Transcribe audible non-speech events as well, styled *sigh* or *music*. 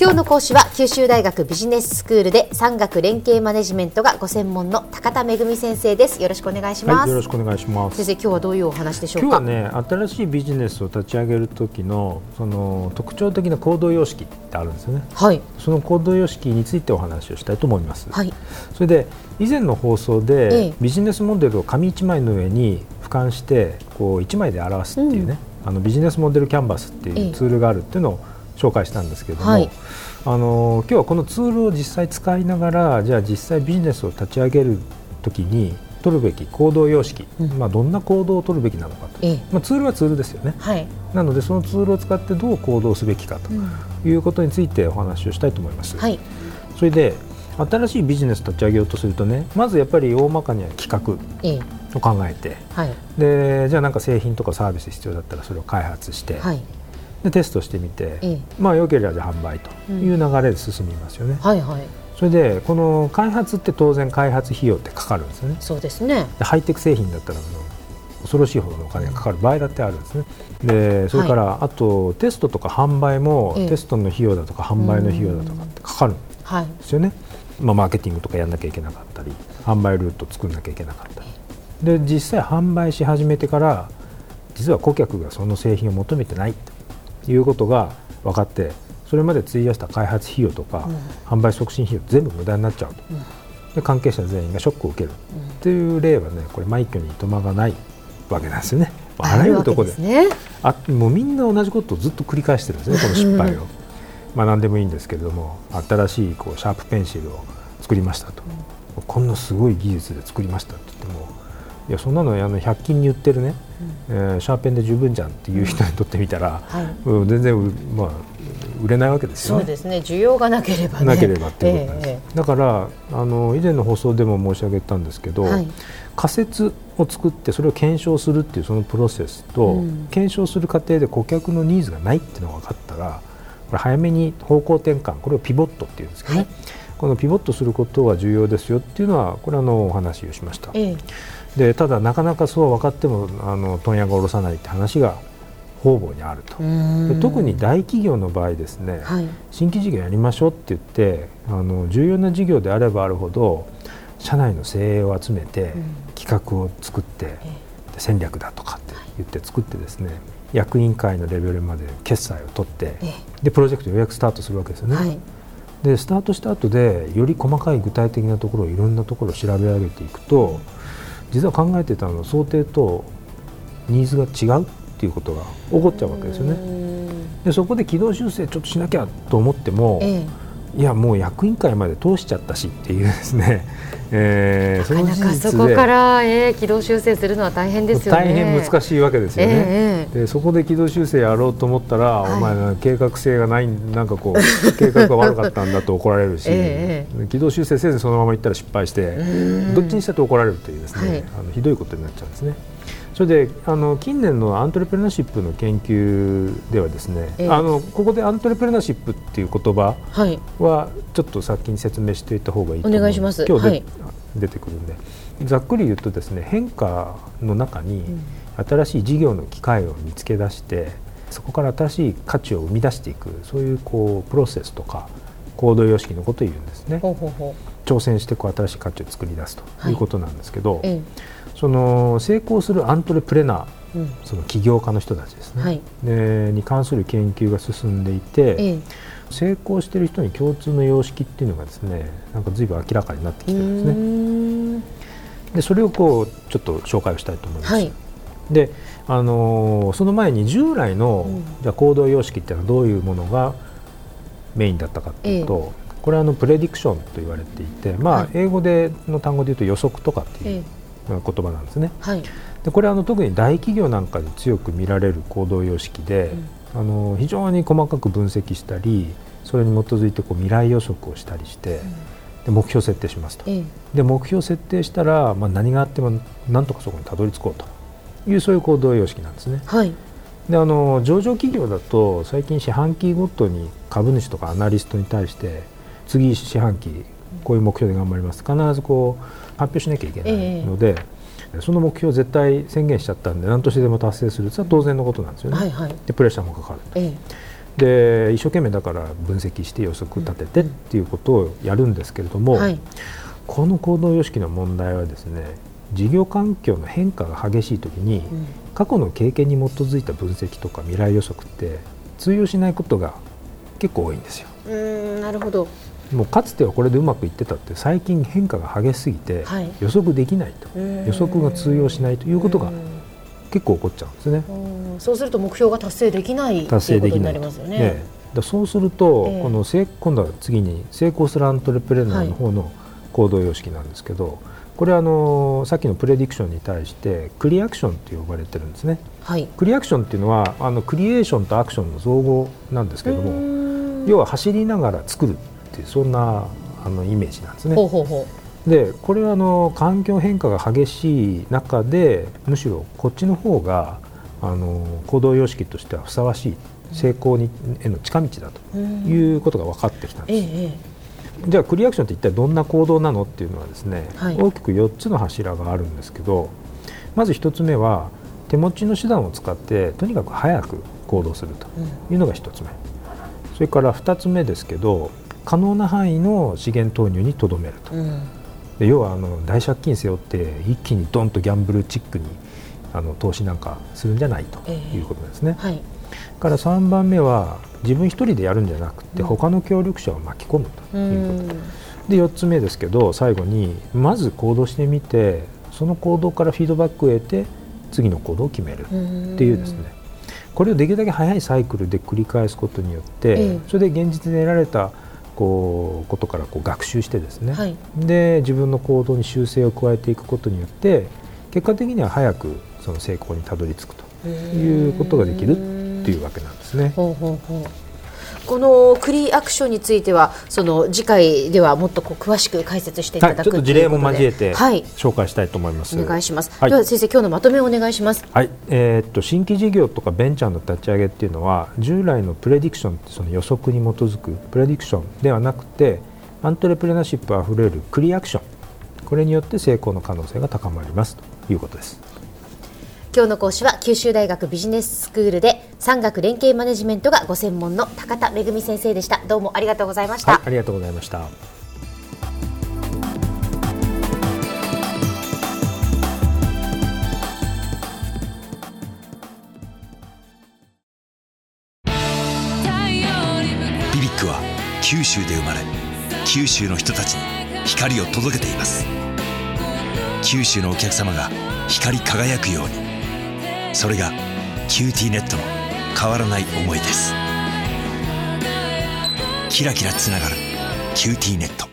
今日の講師は九州大学ビジネススクールで産学連携マネジメントがご専門の高田恵先生です。よろしくお願いします、はい、よろしくお願いします。先生今日はどういうお話でしょうか？今日はね新しいビジネスを立ち上げる時のその特徴的な行動様式ってあるんですよね。はい。その行動様式についてお話をしたいと思います。はい。それで以前の放送でビジネスモデルを紙一枚の上に俯瞰してこう一枚で表すっていうね、うん、あのビジネスモデルキャンバスっていうツールがあるっていうのを紹介したんですけども、はい、あの今日はこのツールを実際使いながらじゃあ実際ビジネスを立ち上げるときに取るべき行動様式、うん、まあ、どんな行動を取るべきなのかと、ええ、まあ、ツールはツールですよね、はい、なのでそのツールを使ってどう行動すべきかということについてお話をしたいと思います。はい、それで新しいビジネス立ち上げようとするとねまずやっぱり大まかには企画を考えて、はい、でじゃあなんか製品とかサービス必要だったらそれを開発して、はい、でテストしてみて、ええ、まあ良ければじゃあ販売という流れで進みますよね。うん、はいはい。それでこの開発って当然開発費用ってかかるんですよね。そうですね。ハイテク製品だったら恐ろしいほどのお金がかかる場合だってあるんですね。でそれから、はい、あとテストとか販売も、テストの費用だとか販売の費用だとかってかかるんですよね。まあ、マーケティングとかやんなきゃいけなかったり販売ルート作んなきゃいけなかったりで実際販売し始めてから実は顧客がその製品を求めてないいうことが分かってそれまで費やした開発費用とか、うん、販売促進費用全部無駄になっちゃうと、うん、で関係者全員がショックを受ける。っていう例はねこれ枚挙にいとまがないわけなんですよね。あらゆるところでね、あもうみんな同じことをずっと繰り返してるんですねこの失敗を。まあ何でもいいんですけれども新しいこうシャープペンシルを作りましたと、うん、こんなすごい技術で作りましたって言ってもいやそんなのあの100均に売ってるね、うん、えー、シャーペンで十分じゃんっていう人にとってみたら、はい、全然、まあ、売れないわけですよね。そうですね。需要がなければ、ね、なければっていうことです、えー、だからあの以前の放送でも申し上げたんですけど、はい、仮説を作ってそれを検証するっていうそのプロセスと、うん、検証する過程で顧客のニーズがないっていうのが分かったらこれ早めに方向転換これをピボットっていうんですけどね、はい、このピボットすることは重要ですよっていうのはこれあのお話をしました。えーでただなかなかそう分かってもあの問屋が下ろさないって話が方々にあると。で特に大企業の場合ですね、はい、新規事業やりましょうって言ってあの重要な事業であればあるほど社内の精鋭を集めて、企画を作って、戦略だとかって言って作ってですね、役員会のレベルまで決済を取って、でプロジェクトようやくスタートするわけですよね。はい。でスタートした後でより細かい具体的なところをいろんなところを調べ上げていくと実は考えてたの想定とニーズが違うっていうことが起こっちゃうわけですよね。でそこで軌道修正ちょっとしなきゃと思っても、ええ、いやもう役員会まで通しちゃったしっていうですね、*laughs* えー、その事実そこから、えー、軌道修正するのは大変ですよね。大変難しいわけですよね、えー、でそこで軌道修正やろうと思ったら、はい、お前計画性がないなんかこう *laughs* 計画が悪かったんだと怒られるし、*laughs* えー、軌道修正せずそのままいったら失敗してどっちにしたって怒られるというですね、はい、あのひどいことになっちゃうんですね。それであの近年のアントレプレナーシップの研究ではですね、えー、あのここでアントレプレナーシップっていう言葉はちょっと先に説明しておいた方がいいと思います。お願いします。今日で、はい、出てくるんで。ざっくり言うとですね変化の中に新しい事業の機会を見つけ出してそこから新しい価値を生み出していくそういうこうプロセスとか行動様式のことを言うんですね。ほうほうほう。挑戦してこう新しい価値を作り出すということなんですけど、はい。えその成功するアントレプレナー、うん、その起業家の人たちですね、はい、でに関する研究が進んでいて、え成功している人に共通の様式っていうのがですねなんか随分明らかになってきてるんですね。でそれをこうちょっと紹介をしたいと思います。はい、であのー、その前に従来の、うん、じゃ行動様式っていうのはどういうものがメインだったかというと、えこれはあのプレディクションと言われていて、まあ、英語での単語で言うと予測とかっていう言葉なんですね。はい、でこれはあの特に大企業なんかで強く見られる行動様式で、うん、あの非常に細かく分析したりそれに基づいてこう未来予測をしたりして、うん、で目標設定しますと、で目標設定したら、まあ、何があってもなんとかそこにたどり着こうと。いうそういう行動様式なんですね。はい。であの上場企業だと最近四半期ごとに株主とかアナリストに対して次四半期こういう目標で頑張ります。必ずこう発表しなきゃいけないので、えー、その目標を絶対宣言しちゃったんで何としてでも達成するとは当然のことなんですよね、はいはい、でプレッシャーもかかる、えー、で一生懸命だから分析して予測立ててっていうことをやるんですけれども、はい、この行動様式の問題はですね事業環境の変化が激しい時に、過去の経験に基づいた分析とか未来予測って通用しないことが結構多いんですよ。うんなるほどもうかつてはこれでうまくいってたって最近変化が激しすぎて予測できないと、はい、予測が通用しないということが結構起こっちゃうんですね。そうすると目標が達成できない達成できない。ますよね。ねだそうすると、えー、この今度は次に成功するアントレプレナーの方の行動様式なんですけど、はい、これはあのさっきのプレディクションに対してクリアクションと呼ばれてるんですね。はい、クリアクションっていうのはあのクリエーションとアクションの造語なんですけども要は走りながら作るっていうそんなあのイメージなんですね。ほうほうほう。でこれはあの環境変化が激しい中でむしろこっちの方があの行動様式としてはふさわしい成功にへの近道だということが分かってきたんです。ええ、じゃあクリアクションって一体どんな行動なのっていうのはですね、はい、大きく4つの柱があるんですけどまず1つ目は手持ちの手段を使ってとにかく早く行動するというのが1つ目、それから2つ目ですけど可能な範囲の資源投入にとどめると、うん、で要はあの大借金背負って一気にドンとギャンブルチックにあの投資なんかするんじゃないということですね。えーはい、から3番目は自分一人でやるんじゃなくて、他の協力者を巻き込むということ、で4つ目ですけど最後にまず行動してみてその行動からフィードバックを得て次の行動を決めるっていうですね。これをできるだけ早いサイクルで繰り返すことによって、それで現実で得られたこうことからこう学習してですね、はい、で自分の行動に修正を加えていくことによって結果的には早くその成功にたどり着くということができるっていうわけなんですね。ほうほうほうこのクリーアクションについてはその次回ではもっとこう詳しく解説していただく、はい、ちょっと事例も交えて紹介したいと思います、はい、お願いします、はい、では先生今日のまとめをお願いします。はい、えー、っと新規事業とかベンチャーの立ち上げっていうのは従来のプレディクションその予測に基づくプレディクションではなくてアントレプレナーシップあふれるクリアクション。これによって成功の可能性が高まりますということです今日の講師は九州大学ビジネススクールで産学連携マネジメントがご専門の高田恵先生でした。どうもありがとうございました、はい、ありがとうございました。BBIQ は九州で生まれ九州の人たちに光を届けています。九州のお客様が光り輝くように。それが QTnetの変わらない思いです。キラキラつながる「QTnet」